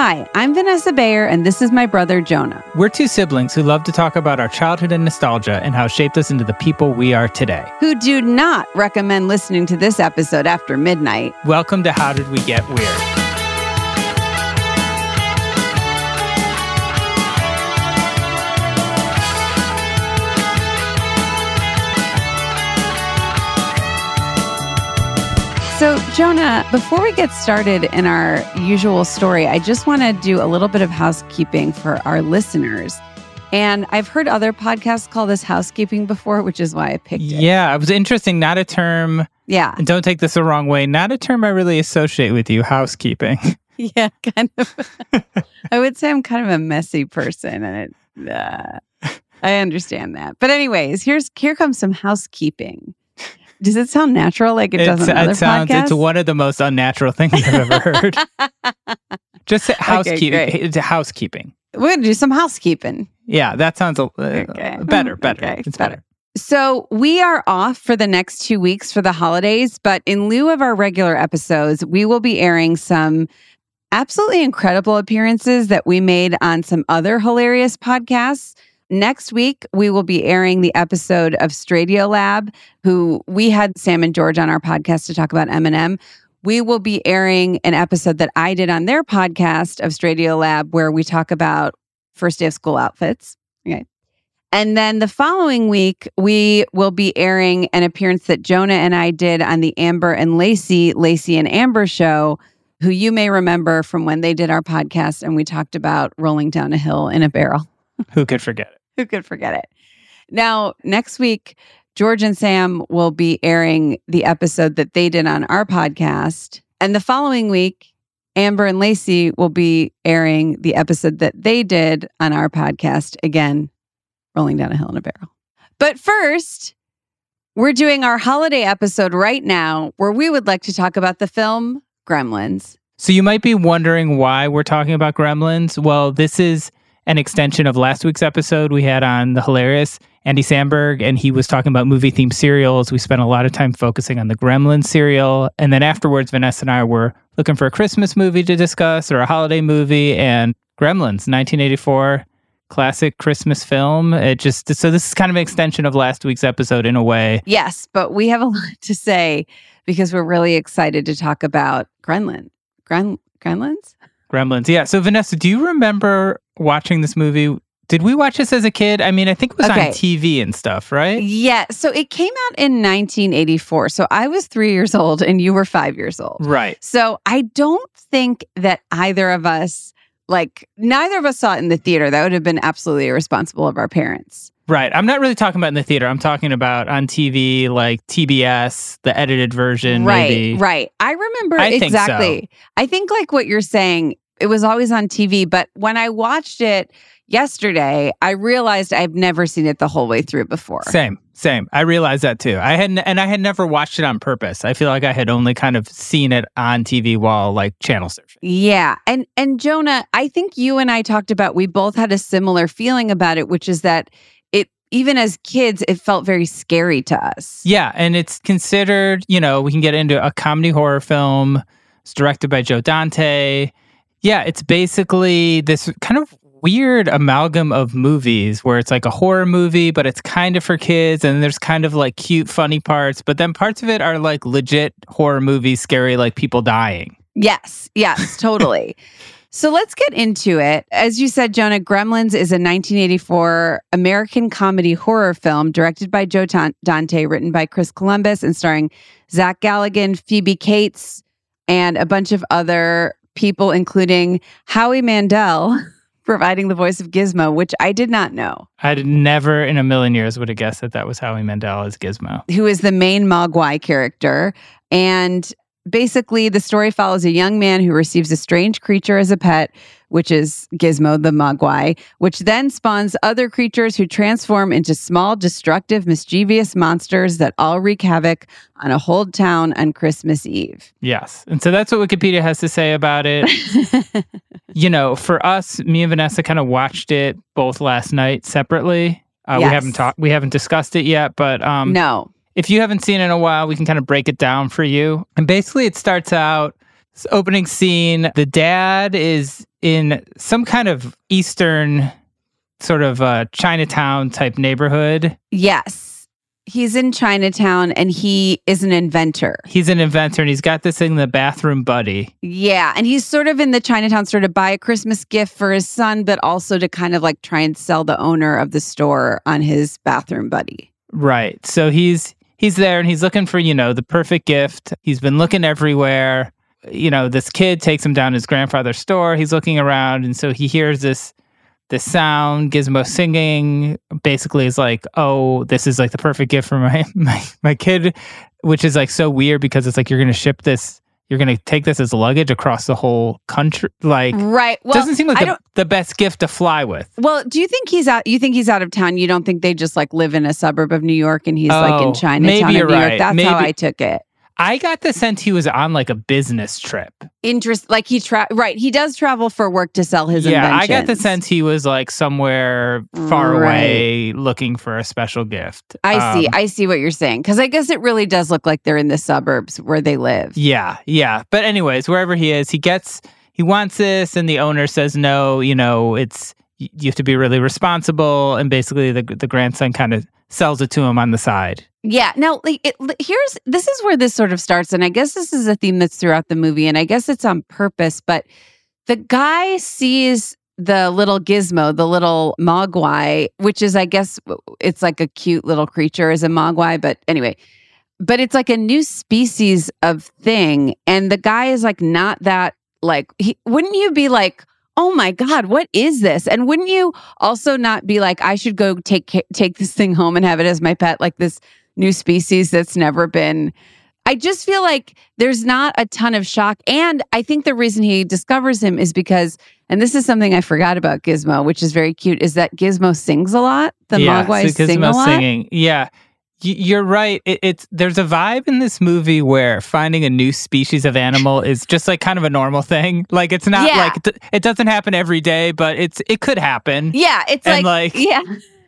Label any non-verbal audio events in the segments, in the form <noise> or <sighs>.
Hi, I'm Vanessa Bayer, and this is my brother Jonah. We're two siblings who love to talk about our childhood and nostalgia and how it shaped us into the people we are today. Who do not recommend listening to this episode after midnight. Welcome to How Did We Get Weird? So, Jonah, before we get started in our usual story, I just want to do a little bit of housekeeping for our listeners. And I've heard other podcasts call this housekeeping before, which is why I picked it. Yeah, it was interesting. Not a term, Yeah. don't take this the wrong way, not a term I really associate with you, housekeeping. <laughs> Yeah, kind of. <laughs> I would say I'm kind of a messy person, and it. Uh, I understand that, but anyways, here's here comes some housekeeping. Does it sound natural? Like it does It's- on other it sounds, it's one of the most unnatural <laughs> things I've ever heard. <laughs> Just housekeeping. it's housekeeping. We're gonna do some housekeeping. Yeah, that sounds a, uh, Okay. better, better. Okay, It's better. better. So we are off for the next two weeks for the holidays, but in lieu of our regular episodes, we will be airing some absolutely incredible appearances that we made on some other hilarious podcasts. Next week, we will be airing the episode of Stradio Lab, who we had Sam and George on our podcast to talk about Eminem. We will be airing an episode that I did on their podcast of Stradio Lab, where we talk about first day of school outfits. Okay. And then the following week, we will be airing an appearance that Jonah and I did on the Amber and Lacey, Lacey and Amber show, who you may remember from when they did our podcast and we talked about rolling down a hill in a barrel. Who could forget it? Who could forget it? Now, next week, George and Sam will be airing the episode that they did on our podcast. And the following week, Amber and Lacey will be airing the episode that they did on our podcast. Again, rolling down a hill in a barrel. But first, we're doing our holiday episode right now where we would like to talk about the film Gremlins. So you might be wondering why we're talking about gremlins. Well, this is an extension of last week's episode we had on the hilarious Andy Samberg, and he was talking about movie themed cereals. We spent a lot of time focusing on the Gremlins cereal. And then afterwards, Vanessa and I were looking for a Christmas movie to discuss or a holiday movie, and Gremlins, 1984 classic Christmas film. It just so this is kind of an extension of last week's episode in a way. Yes, but we have a <laughs> lot to say because we're really excited to talk about Gremlin. Gren- Gremlins? Gremlins. Yeah. So Vanessa, do you remember watching this movie? Did we watch this as a kid? I mean, I think it was Okay. on TV and stuff, right? Yeah. So it came out in 1984. So I was three years old and you were five years old. Right. So I don't think that either of us, like, neither of us saw it in the theater. That would have been absolutely irresponsible of our parents. Right. I'm not really talking about in the theater. I'm talking about on TV, like TBS, the edited version, right. maybe. Right. I remember I think so. exactly. I think, like, what you're saying, it was always on TV. But when I watched it, yesterday, I realized I've never seen it the whole way through before. Same, same. I realized that too. I had and I had never watched it on purpose. I feel like I had only kind of seen it on TV while like channel surfing. Yeah. And and Jonah, I think you and I talked about we both had a similar feeling about it, which is that it even as kids, it felt very scary to us. Yeah, and it's considered, you know, we can get into a comedy horror film. It's directed by Joe Dante. Yeah, it's basically this kind of weird amalgam of movies where it's like a horror movie, but it's kind of for kids, and there's kind of like cute, funny parts, but then parts of it are like legit horror movies, scary, like people dying. Yes, yes, <laughs> totally. so let's get into it. As you said, Jonah, Gremlins is a 1984 American comedy horror film directed by Joe Dante, written by Chris Columbus, and starring Zach Galligan, Phoebe Cates, and a bunch of other people, including Howie Mandel. <laughs> providing the voice of Gizmo, which I did not know. I'd never in a million years would have guessed that that was Howie Mandel as Gizmo, who is the main Mogwai character. And basically, the story follows a young man who receives a strange creature as a pet which is Gizmo the Mogwai, which then spawns other creatures who transform into small, destructive, mischievous monsters that all wreak havoc on a whole town on Christmas Eve. Yes. And so that's what Wikipedia has to say about it. <laughs> you know, for us, me and Vanessa kind of watched it both last night separately. Uh, yes. We haven't talked, we haven't discussed it yet, but um, no. If you haven't seen it in a while, we can kind of break it down for you. And basically, it starts out opening scene. The dad is in some kind of Eastern sort of uh, Chinatown type neighborhood. Yes. He's in Chinatown and he is an inventor. He's an inventor and he's got this thing, the bathroom buddy. Yeah. And he's sort of in the Chinatown store to buy a Christmas gift for his son, but also to kind of like try and sell the owner of the store on his bathroom buddy. Right. So he's he's there and he's looking for, you know, the perfect gift. He's been looking everywhere you know, this kid takes him down to his grandfather's store. He's looking around, and so he hears this this sound. Gizmo singing basically is like, "Oh, this is like the perfect gift for my <laughs> my my kid," which is like so weird because it's like you're gonna ship this. You're gonna take this as luggage across the whole country, like right? Well, doesn't seem like the, the best gift to fly with. Well, do you think he's out? You think he's out of town? You don't think they just like live in a suburb of New York and he's oh, like in oh, Chinatown New right. York? That's maybe, how I took it. I got the sense he was on like a business trip. Interest, like he tra- right. He does travel for work to sell his. Yeah, I got the sense he was like somewhere far right. away looking for a special gift. I um, see. I see what you're saying because I guess it really does look like they're in the suburbs where they live. Yeah, yeah. But anyways, wherever he is, he gets he wants this, and the owner says no. You know, it's you have to be really responsible, and basically the the grandson kind of sells it to him on the side. Yeah. Now, like, it, here's this is where this sort of starts, and I guess this is a theme that's throughout the movie, and I guess it's on purpose. But the guy sees the little gizmo, the little mogwai, which is, I guess, it's like a cute little creature as a mogwai. But anyway, but it's like a new species of thing, and the guy is like not that like. He, wouldn't you be like? Oh my god what is this and wouldn't you also not be like i should go take take this thing home and have it as my pet like this new species that's never been I just feel like there's not a ton of shock. And I think the reason he discovers him is because, and this is something I forgot about Gizmo, which is very cute, is that Gizmo sings a lot. The yeah, Mogwai so sing a lot. singing. Yeah. You're right. It, it's there's a vibe in this movie where finding a new species of animal is just like kind of a normal thing. <laughs> Like it's not yeah. like it doesn't happen every day, but it's it could happen. Yeah, it's like, like yeah,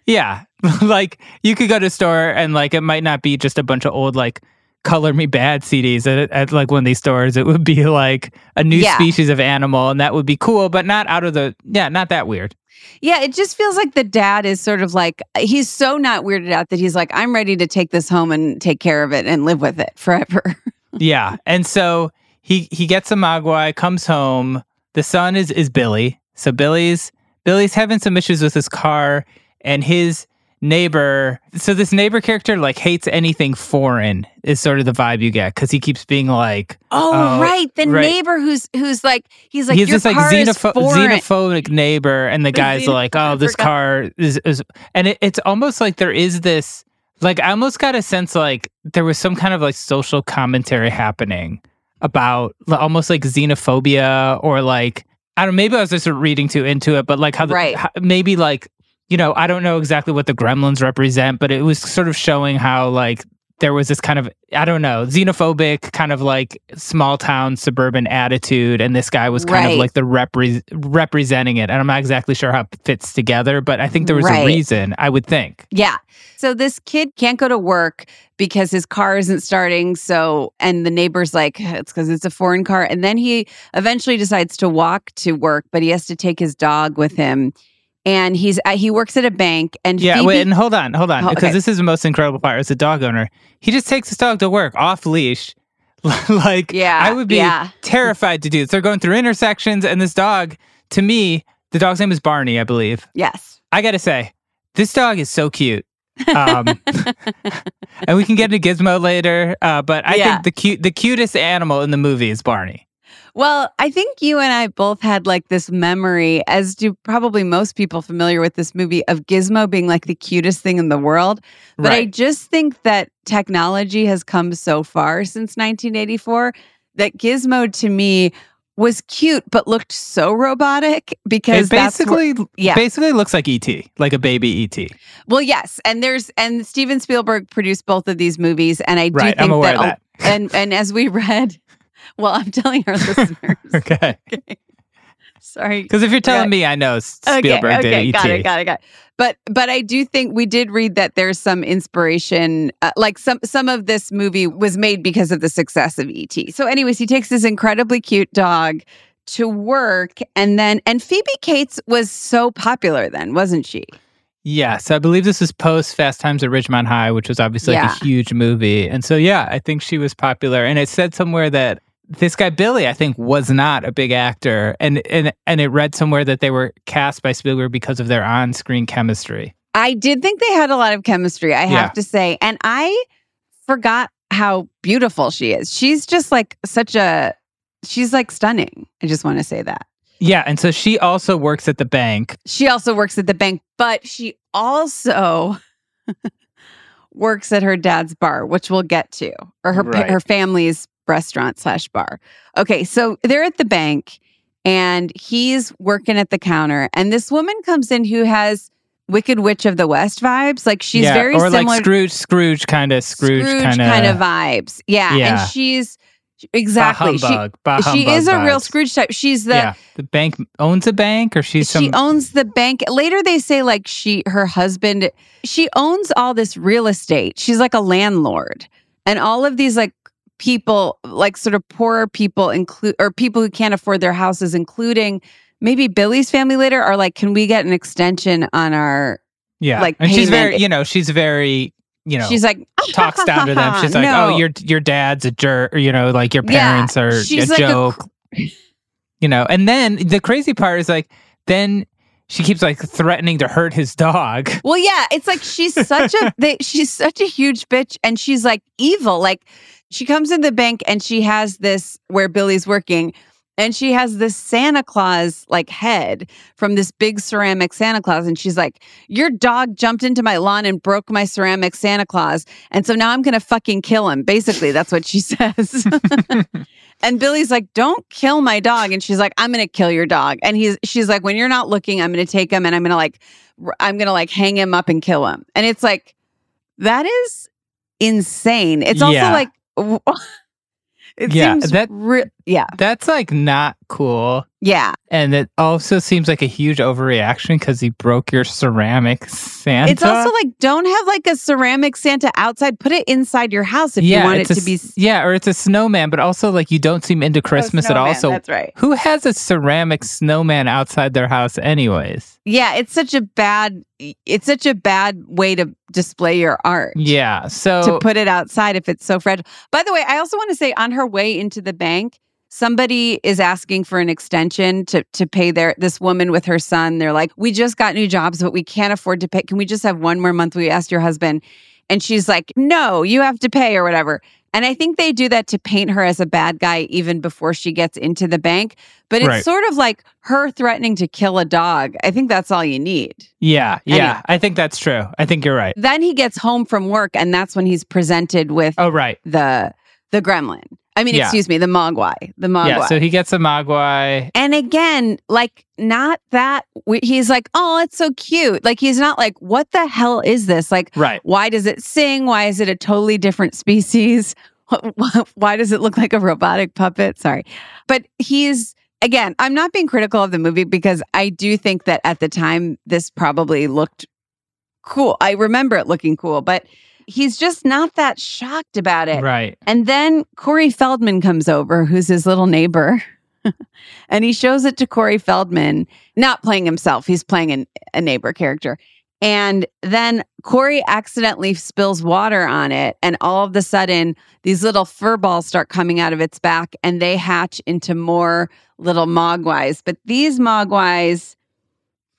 yeah. <laughs> like you could go to a store and like it might not be just a bunch of old like Color Me Badd CDs at, at like one of these stores. It would be like a new yeah. species of animal, and that would be cool, but not out of the yeah, not that weird. Yeah, it just feels like the dad is sort of like he's so not weirded out that he's like, I'm ready to take this home and take care of it and live with it forever. <laughs> yeah. And so he he gets a Mogwai, comes home. The son is is Billy. So Billy's Billy's having some issues with his car and his neighbor so this neighbor character like hates anything foreign is sort of the vibe you get because he keeps being like oh, oh right the right. neighbor who's who's like he's like he's this like xenopho- xenophobic neighbor and the guy's like oh this car is, is and it, it's almost like there is this like i almost got a sense like there was some kind of like social commentary happening about almost like xenophobia or like I don't. Maybe I was just reading too into it, but like how, the, Right. how maybe like you know I don't know exactly what the gremlins represent, but it was sort of showing how like there was this kind of I don't know xenophobic kind of like small town suburban attitude, and this guy was kind Right. of like the repre- representing it. And I'm not exactly sure how it fits together, but I think there was Right. a reason. I would think. Yeah. So this kid can't go to work because his car isn't starting. So, and the neighbor's like, it's because it's a foreign car. And then he eventually decides to walk to work, but he has to take his dog with him. And he's uh, he works at a bank. And Yeah, Phoebe, wait, and hold on, hold on, Oh, because okay. this is the most incredible part. As a dog owner, he just takes his dog to work off leash. <laughs> like, Yeah, I would be yeah. terrified to do this. They're going through intersections, and this dog, to me, the dog's name is Barney, I believe. yes, I gotta say, this dog is so cute. Um, <laughs> and we can get into Gizmo later, uh, but I Yeah. think the cute, the cutest animal in the movie is Barney. Well, I think you and I both had like this memory, as do probably most people familiar with this movie, of Gizmo being like the cutest thing in the world. But I just think that technology has come so far since 1984 that Gizmo to me was cute, but looked so robotic because It where- basically, yeah. basically looks like ET, like a baby ET. well, yes, and there's and Steven Spielberg produced both of these movies, and I do Right, think that, that. and and as we <laughs> read, well, I'm telling our <laughs> listeners, <laughs> Okay. sorry, Because if you're telling Okay. me, I know Spielberg okay, okay, did got it, got it, got it. But but I do think we did read that there's some inspiration, uh, like some some of this movie was made because of the success of ET. So, anyways, he takes this incredibly cute dog to work, and then and Phoebe Cates was so popular then, wasn't she? Yes, I believe this is post Fast Times at Ridgemont High, which was obviously like a huge movie. And so, yeah, I think she was popular. And it said somewhere that this guy Billy, I think, was not a big actor, and and and it read somewhere that they were cast by Spielberg because of their on-screen chemistry. I did think they had a lot of chemistry, I have Yeah. to say. And I forgot how beautiful she is. She's just like such a she's like stunning. I just want to say that. Yeah, and so she also works at the bank. She also works at the bank, but she also <laughs> works at her dad's bar, which we'll get to, or her Right. her family's restaurant slash bar. Okay, so they're at the bank, and he's working at the counter, and this woman comes in who has Wicked Witch of the West vibes. Like she's yeah, very or similar. like Scrooge, Scrooge kind of Scrooge, kind of kind of vibes. Yeah, Yeah. and she's exactly she. humbug, She humbug is a real. Scrooge type. She's the yeah, the bank owns a bank, or she's some. she owns the bank. Later they say like she her husband she owns all this real estate. She's like a landlord. And all of these like people like sort of poorer people include or people who can't afford their houses including maybe Billy's family later are like can we get an extension on our yeah, like, and she's very, you know, she's very, you know, She's like <laughs> talks down to them. She's like, No. "Oh, your your dad's a jerk," or you know, like your Yeah, parents are she's a like a joke. you know, and then the crazy part is like, then she keeps like threatening to hurt his dog. <laughs> Well, yeah, it's like she's such a <laughs> they, she's such a huge bitch, and she's like evil. Like she comes in the bank and she has this where Billy's working, and she has this Santa Claus like head from this big ceramic Santa Claus, and she's like, "Your dog jumped into my lawn and broke my ceramic Santa Claus, and so now I'm gonna fucking kill him." Basically, that's what she <laughs> says. <laughs> And Billy's like, "Don't kill my dog," and she's like, "I'm gonna kill your dog." And he's, she's like, "When you're not looking, I'm gonna take him and I'm gonna like, I'm gonna like hang him up and kill him." And it's like, that is insane. It's also Yeah. like, <laughs> it Yeah, seems that- re- yeah, That's like not cool. Yeah. And it also seems like a huge overreaction because he broke your ceramic Santa. It's also like, don't have like a ceramic Santa outside. Put it inside your house if you want it a to be. yeah, or it's a snowman, but also like you don't seem into oh, Christmas at all. So that's right. who has a ceramic snowman outside their house, anyways? Yeah, it's such a bad. It's such a bad way to display your art. Yeah, so to put it outside if it's so fragile. By the way, I also want to say on her way into the bank, somebody is asking for an extension to to pay their this woman with her son. They're like, "We just got new jobs, but we can't afford to pay. Can we just have one more month?" We asked your husband, and she's like, "No, you have to pay or whatever." And I think they do that to paint her as a bad guy even before she gets into the bank. But it's Right. sort of like her threatening to kill a dog. I think that's all you need. yeah, yeah, Anyway. I think that's true. I think you're right. Then he gets home from work, and that's when he's presented with Oh, right. the the gremlin. I mean, Yeah. excuse me, the Mogwai. The Mogwai. Yeah, so he gets a Mogwai. and again, like not that we, he's like, oh, it's so cute. Like he's not like, what the hell is this? Like, Right. why does it sing? Why is it a totally different species? <laughs> Why does it look like a robotic puppet? Sorry. But he's, again, I'm not being critical of the movie because I do think that at the time this probably looked cool. I remember it looking cool, but he's just not that shocked about it. Right. And then Corey Feldman comes over, who's his little neighbor. <laughs> and he shows it to Corey Feldman, not playing himself, he's playing an, a neighbor character. And then Corey accidentally spills water on it. And all of a sudden, these little fur balls start coming out of its back and they hatch into more little mogwais. But these mogwais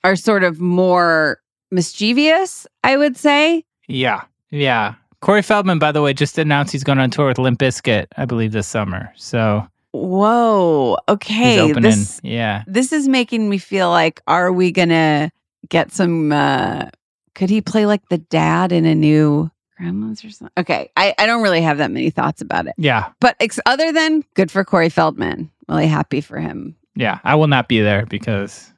are sort of more mischievous, I would say. Yeah. Yeah. Corey Feldman, by the way, just announced he's going on tour with Limp Bizkit, I believe, this summer. So Whoa. Okay. opening. This, yeah. this is making me feel like are we gonna get some uh could he play like the dad in a new gremlins or something okay i, I don't really have that many thoughts about it Yeah. but ex- other than good for corey feldman really happy for him Yeah. I will not be there because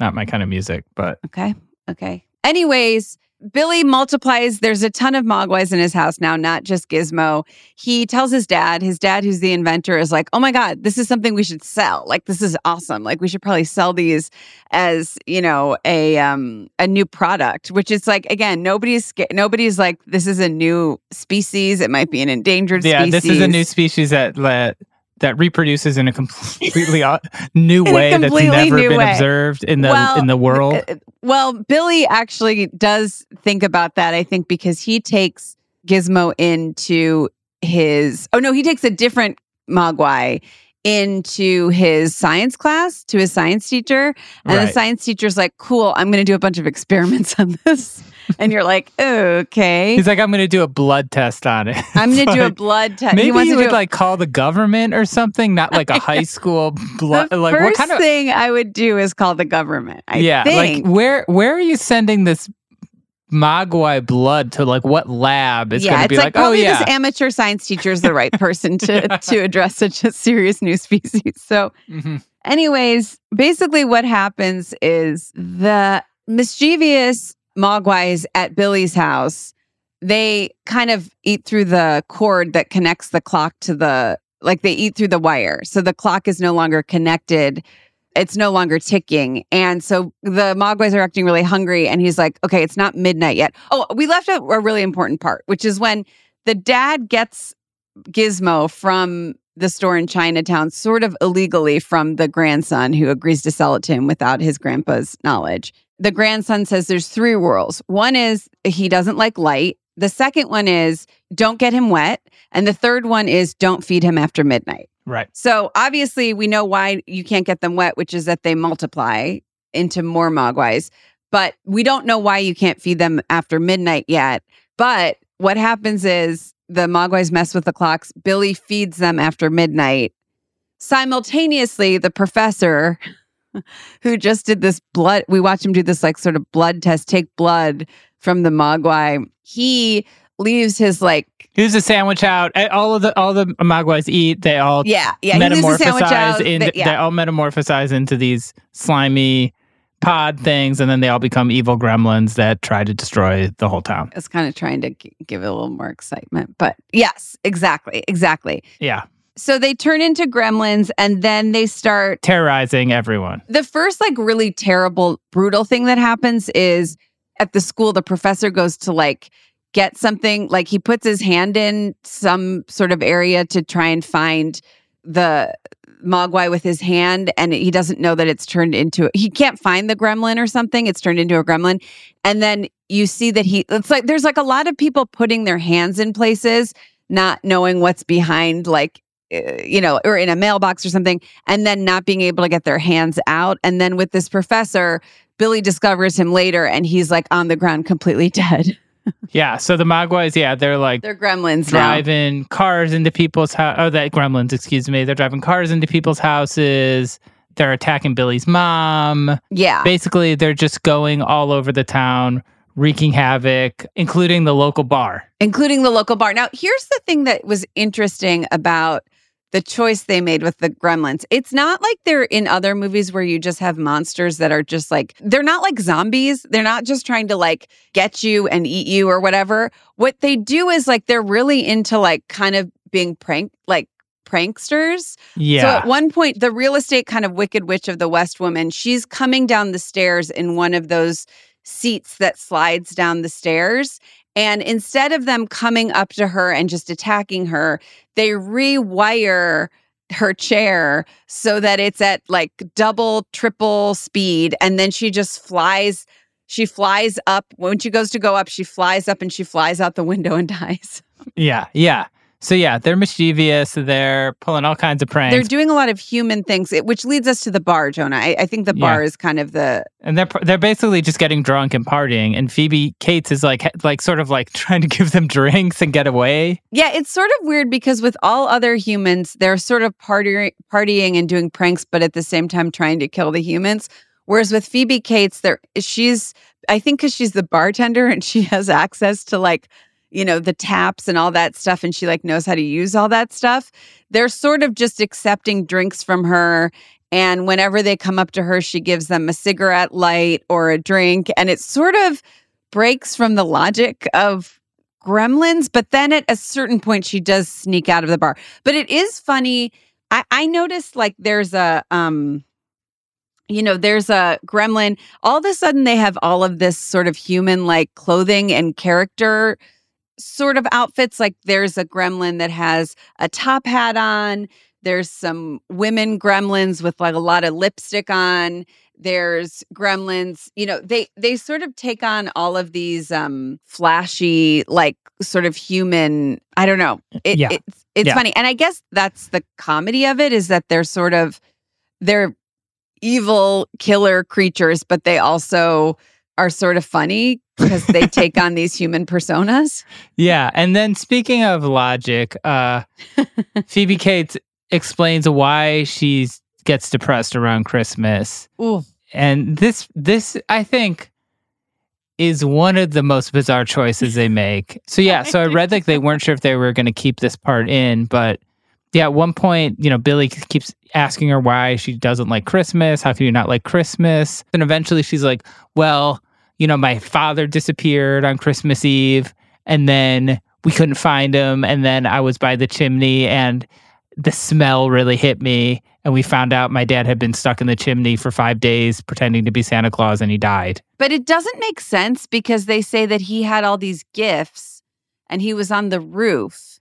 not my kind of music, but okay okay anyways billy multiplies there's a ton of mogwais in his house now not just gizmo. He tells his dad his dad who's the inventor is like oh my god this is something we should sell. Like this is awesome. Like we should probably sell these as you know a um a new product which is like again nobody's nobody's like this is a new species. It might be an endangered yeah, species this is a new species. that that, that reproduces in a completely <laughs> new In a way that's never been way. observed in the Well, in the world. Uh, Well, Billy actually does think about that, I think, because he takes Gizmo into his oh no, he takes a different Mogwai into his science class to his science teacher. And the Right. science teacher's like, cool, I'm gonna do a bunch of experiments on this. And you're like, okay. He's like, I'm going to do a blood test on it. <laughs> I'm gonna do a blood test. Maybe he to do would a- like call the government or something, not like a <laughs> high school blood. the Like first what kind of? thing I would do is call the government. I yeah, think. like where where are you sending this Mogwai blood to? Like what lab is yeah, going to be like, like? oh yeah, this amateur science teacher is the right <laughs> person to Yeah. to address such a serious new species. So, Mhm. anyways, basically, what happens is the mischievous mogwais at Billy's house. They kind of eat through the cord that connects the clock to the like they eat through the wire. So the clock is no longer connected. It's no longer ticking. And so the Mogwais are acting really hungry. And he's like, okay, it's not midnight yet. Oh, we left out a really important part, which is when the dad gets Gizmo from the store in Chinatown, sort of illegally from the grandson who agrees to sell it to him without his grandpa's knowledge. The grandson says there's three rules. One is he doesn't like light. The second one is don't get him wet. And the third one is don't feed him after midnight. right. So obviously, we know why you can't get them wet, which is that they multiply into more mogwais. But we don't know why you can't feed them after midnight yet. But what happens is the mogwais mess with the clocks. Billy feeds them after midnight. Simultaneously, the professor, <laughs> who just did this blood, we watched him do this like sort of blood test, take blood from the mogwai. He leaves his like Here's a sandwich out. All of the all the Mogwais eat. They all yeah yeah he metamorphosize out. in, They- yeah. they all metamorphosize into these slimy pod things and then they all become evil gremlins that try to destroy the whole town. It's kind of trying to g- give it a little more excitement. But yes, exactly, exactly. Yeah. So they turn into gremlins and then they start. Terrorizing everyone. The first, like, really terrible, brutal thing that happens is at the school, the professor goes to like get something, like, he puts his hand in some sort of area to try and find the mogwai with his hand and he doesn't know that it's turned into he can't find the gremlin or something. It's turned into a gremlin. And then you see that he it's like there's like a lot of people putting their hands in places not knowing what's behind like uh, you know or in a mailbox or something and then not being able to get their hands out. And then with this professor billy discovers him later and he's like on the ground completely <laughs> dead Yeah. So the Mogwais, yeah, they're like they're gremlins now driving cars into people's house. Oh, that gremlins, excuse me. They're driving cars into people's houses. They're attacking Billy's mom. yeah Basically, they're just going all over the town, wreaking havoc, including the local bar. including the local bar. Now, here's the thing that was interesting about the choice they made with the gremlins. It's not like they're in other movies where you just have monsters that are just like, they're not like zombies. They're not just trying to like get you and eat you or whatever. What they do is like, they're really into like kind of being prank, like pranksters. Yeah. So at one point, the real estate kind of wicked witch of the West woman, she's coming down the stairs in one of those seats that slides down the stairs. And instead of them coming up to her and just attacking her, they rewire her chair so that it's at like double, triple speed. And then she just flies. She flies up. When she goes to go up, she flies up and she flies out the window and <laughs> dies. yeah. Yeah. So yeah, they're mischievous. They're pulling all kinds of pranks. They're doing a lot of human things, which leads us to the bar, Jonah. I, I think the Yeah. bar is kind of the and they're they're basically just getting drunk and partying. And Phoebe Cates is like like sort of like <laughs> trying to give them drinks and get away. Yeah, it's sort of weird because with all other humans, they're sort of partying, partying and doing pranks, but at the same time trying to kill the humans. Whereas with Phoebe Cates, there she's I think because she's the bartender and she has access to like you know the taps and all that stuff, and she like knows how to use all that stuff. They're sort of just accepting drinks from her. And whenever they come up to her, she gives them a cigarette light or a drink. And it sort of breaks from the logic of gremlins but then at a certain point she does sneak out of the bar but it is funny i i noticed like there's a um you know there's a gremlin all of a sudden they have all of this sort of human like clothing and character sort of outfits like there's a gremlin that has a top hat on there's some women gremlins with like a lot of lipstick on there's gremlins you know they they sort of take on all of these um flashy like sort of human i don't know it, Yeah. it's it's Yeah. funny and i guess that's the comedy of it is that they're sort of they're evil killer creatures but they also are sort of funny because they <laughs> take on these human personas Yeah, and then speaking of logic, uh, <laughs> Phoebe Cates explains why she gets depressed around Christmas, Ooh. and this this I think is one of the most bizarre choices they make. So yeah, so I read like they weren't sure if they were going to keep this part in, but yeah, at one point, you know, Billy keeps asking her why she doesn't like Christmas. How can you not like Christmas? And eventually she's like, well, you know, my father disappeared on Christmas Eve and then we couldn't find him. And then I was by the chimney and the smell really hit me. And we found out my dad had been stuck in the chimney for five days pretending to be Santa Claus and he died. But it doesn't make sense because they say that he had all these gifts and he was on the roof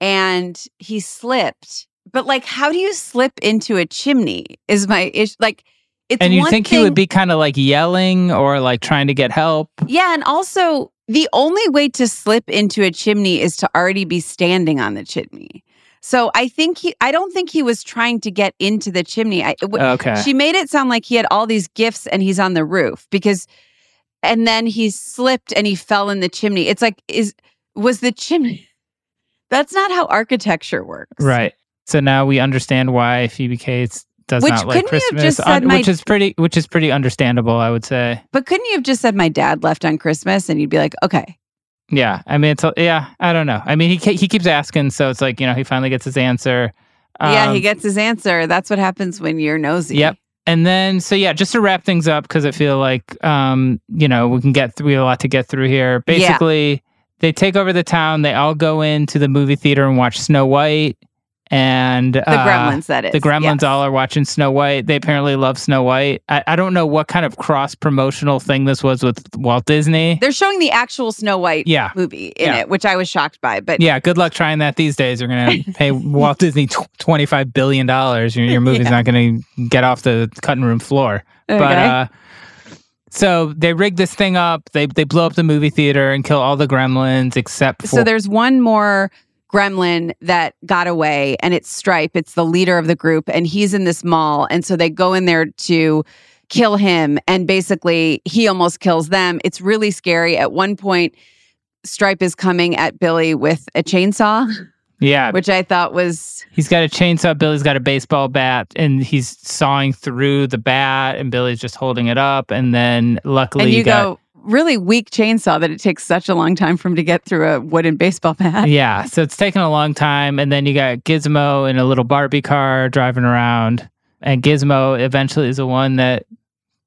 and he slipped. But like, how do you slip into a chimney? Is my issue. Like, it's and one think he would be kind of like yelling or like trying to get help. Yeah, and also the only way to slip into a chimney is to already be standing on the chimney. So I think he. I don't think he was trying to get into the chimney. I, w- Okay. She made it sound like he had all these gifts and he's on the roof because, and then he slipped and he fell in the chimney. It's like is was the chimney? <laughs> That's not how architecture works, Right. So now we understand why Phoebe Cates does Which not like Christmas, just said un- my- which is pretty, which is pretty understandable, I would say. But couldn't you have just said my dad left on Christmas and you'd be like, okay, Yeah, I mean, it's yeah, I don't know. I mean, he he keeps asking, so it's like you know, he finally gets his answer. yeah, he Um, gets his answer. That's what happens when you're nosy. Yep. And then, so yeah, just to wrap things up, because I feel like, um, you know, we can get through we have a lot to get through here. Yeah. Basically, they take over the town. They all go into the movie theater and watch Snow White. And The Gremlins, that is. The Gremlins yes. all are watching Snow White. They apparently love Snow White. I, I don't know what kind of cross promotional thing this was with Walt Disney. They're showing the actual Snow White Yeah. movie in Yeah. it, which I was shocked by. But Yeah, good luck trying that these days. You're going <laughs> to pay Walt Disney tw- $25 billion. Your, your movie's Yeah. not going to get off the cutting room floor. But uh, so they rig this thing up. They they blow up the movie theater and kill all the gremlins except for so there's one more gremlin that got away, and it's Stripe. It's the leader of the group, and he's in this mall. And so they go in there to kill him, and basically he almost kills them. It's really scary. At one point, Stripe is coming at Billy with a chainsaw, yeah. which I thought was He's got a chainsaw. Billy's got a baseball bat, and he's sawing through the bat, and Billy's just holding it up. And then luckily, and you got go really weak chainsaw that it takes such a long time for him to get through a wooden baseball bat. yeah, so it's taken a long time. And then you got Gizmo in a little Barbie car driving around. And Gizmo eventually is the one that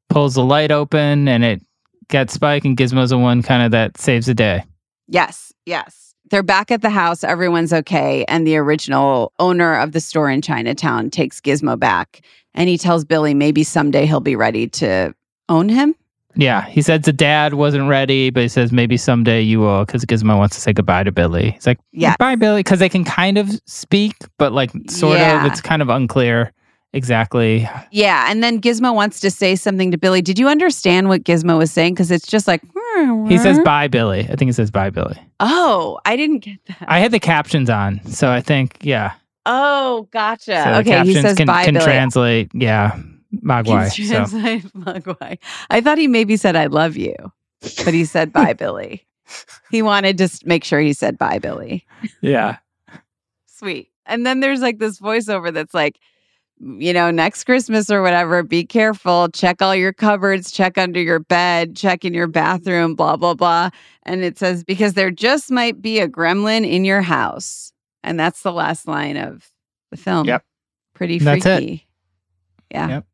pulls the light open and it gets Spike, and Gizmo's the one kind of that saves the day. Yes, yes. They're back at the house. Everyone's okay. And the original owner of the store in Chinatown takes Gizmo back. And he tells Billy maybe someday he'll be ready to own him. Yeah, he says the dad wasn't ready, but he says maybe someday you will because Gizmo wants to say goodbye to Billy. He's like, Yes. bye, Billy, because they can kind of speak, but like sort Yeah. of, it's kind of unclear exactly. Yeah. And then Gizmo wants to say something to Billy. Did you understand what Gizmo was saying? Because it's just like, He says bye, Billy. I think he says bye, Billy. Oh, I didn't get that. I had the captions on, so I think, yeah. oh, gotcha. So okay. He says can, bye, can Billy. translate, yeah, Mogwai. Can So. <laughs> Mogwai. I thought he maybe said, I love you, but he said bye, <laughs> Billy. He wanted to make sure he said bye, Billy. Yeah. Sweet. And then there's like this voiceover that's like, you know, next Christmas or whatever, be careful, check all your cupboards, check under your bed, check in your bathroom, blah, blah, blah. And it says, because there just might be a gremlin in your house. And that's the last line of the film. Yep. Pretty That's it. freaky. Yeah. Yep.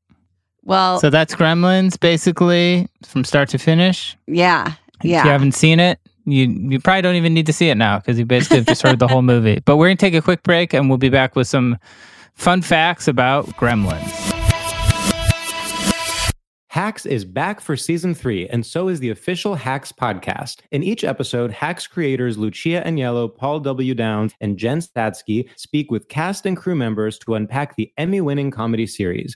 Well, So that's Gremlins basically from start to finish. yeah. Yeah. If Yeah. you haven't seen it, you you probably don't even need to see it now because you basically have just heard the whole movie. But we're gonna take a quick break and we'll be back with some fun facts about Gremlins. Hacks is back for season three, and so is the official Hacks podcast. In each episode, Hacks creators Lucia Aniello, Paul W. Downs, and Jen Statsky speak with cast and crew members to unpack the Emmy winning comedy series.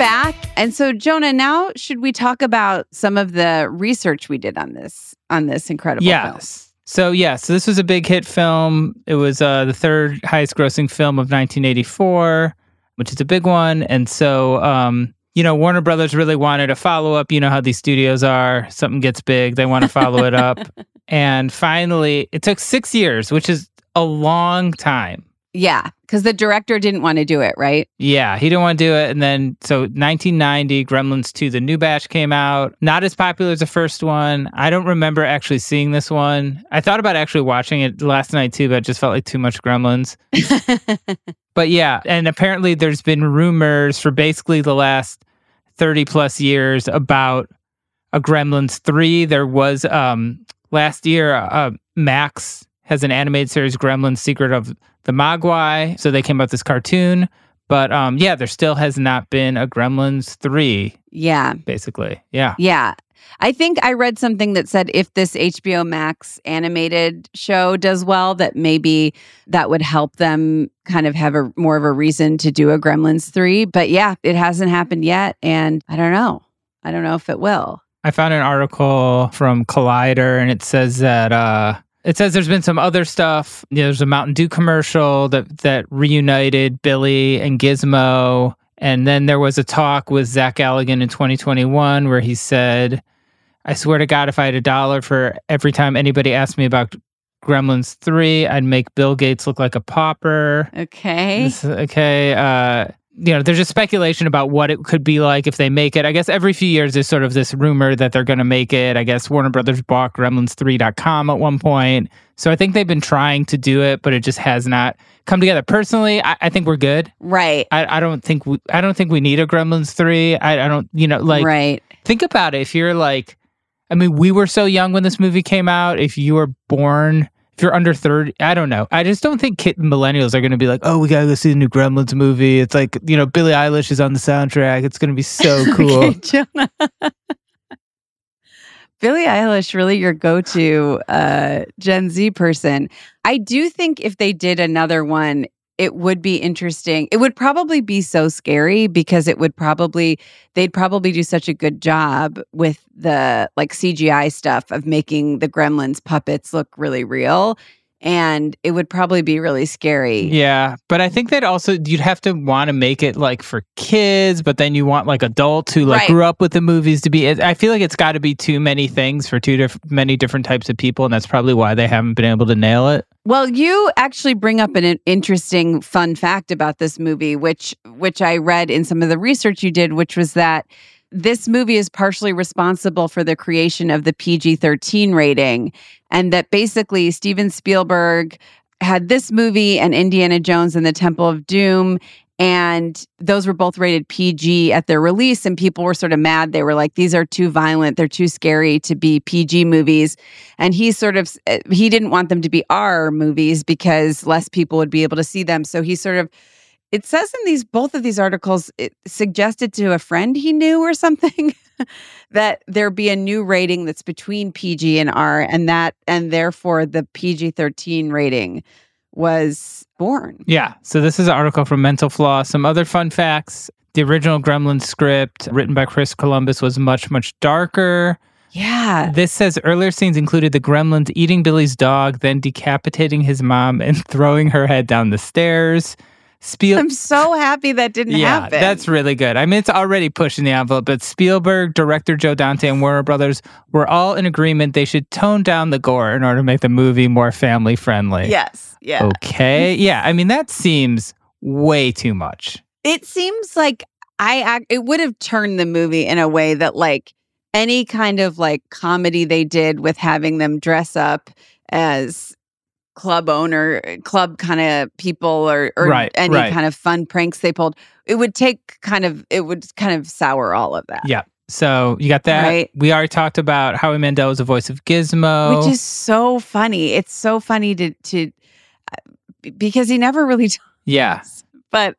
Back. And so Jonah, now should we talk about some of the research we did on this on this incredible film? Yes. So yeah, so this was a big hit film. It was uh, the third highest grossing film of 1984, which is a big one. And so, um, you know, Warner Brothers really wanted a follow up. You know how these studios are. Something gets big, they want to follow it up. <laughs> And finally, it took six years, which is a long time. Yeah, because the director didn't want to do it, right? Yeah, he didn't want to do it. And then, so 1990, Gremlins 2, the new batch came out. Not as popular as the first one. I don't remember actually seeing this one. I thought about actually watching it last night too, but it just felt like too much Gremlins. <laughs> But yeah, and apparently there's been rumors for basically the last 30 plus years about a Gremlins 3. There was um last year uh, Max has an animated series Gremlins Secret of the Mogwai, so they came out with this cartoon, but um yeah, there still has not been a Gremlins 3 yeah. basically. Yeah. Yeah. I think I read something that said if this HBO Max animated show does well, that maybe that would help them kind of have a more of a reason to do a Gremlins 3. But yeah, it hasn't happened yet. And I don't know. I don't know if it will. I found an article from Collider and it says that uh it says there's been some other stuff. You know, there's a Mountain Dew commercial that that reunited Billy and Gizmo. And then there was a talk with Zach Galligan in 2021 where he said I swear to God, if I had a dollar for every time anybody asked me about Gremlins 3, I'd make Bill Gates look like a pauper. Okay. This- okay. Uh, you know, there's just speculation about what it could be like if they make it. I guess every few years there's sort of this rumor that they're going to make it. I guess Warner Brothers bought gremlins3.com at one point. So I think they've been trying to do it, but it just has not come together. Personally, I, I think we're good. Right. I, I don't think we I don't think we need a Gremlins 3. I, I don't you know, like right. think about it. If you're like, I mean, we were so young when this movie came out. If you were born, if you're under 30, I don't know. I just don't think kid millennials are going to be like, oh, we got to go see the new Gremlins movie. It's like, you know, Billie Eilish is on the soundtrack. It's going to be so <laughs> cool. Okay. <laughs> Billie Eilish, really your go to uh, Gen Z person. I do think if they did another one, it would be interesting. It would probably be so scary because it would probably, they'd probably do such a good job with the like CGI stuff of making the gremlins puppets look really real. And it would probably be really scary. Yeah, but I think that also you'd have to want to make it like for kids, but then you want like adults who like Right. grew up with the movies to be. I feel like it's got to be too many things for too diff- many different types of people, and that's probably why they haven't been able to nail it. Well, you actually bring up an in- interesting fun fact about this movie, which which I read in some of the research you did, which was that this movie is partially responsible for the creation of the PG-13 rating and that basically Steven Spielberg had this movie and Indiana Jones and the Temple of Doom and those were both rated PG at their release and people were sort of mad. They were like these are too violent. They're too scary to be PG movies. And he sort of uh, he didn't want them to be R movies because less people would be able to see them. So he sort of it says in these both of these articles it suggested to a friend he knew or something <laughs> that there be a new rating that's between PG and R and that and therefore the PG-13 rating was born. Yeah. So this is an article from Mental Floss. Some other fun facts. The original Gremlin script, written by Chris Columbus, was much, much darker. Yeah. This says earlier scenes included the gremlins eating Billy's dog, then decapitating his mom and <laughs> throwing her head down the stairs. Spiel- I'm so happy that didn't yeah, happen. that's really good. I mean, it's already pushing the envelope, but Spielberg, director Joe Dante, and Warner Brothers were all in agreement they should tone down the gore in order to make the movie more family friendly. yes. Yeah. Okay. Yeah. I mean, that seems way too much. it seems like I it would have turned the movie in a way that like any kind of like comedy they did with having them dress up as club owner club kind of people or or Right, any right. kind of fun pranks they pulled it would take kind of it would kind of sour all of that Yeah. So you got that. Right. We already talked about Howie Mandel was the voice of Gizmo. which is so funny it's so funny to to uh, because he never really <laughs> talks yeah. but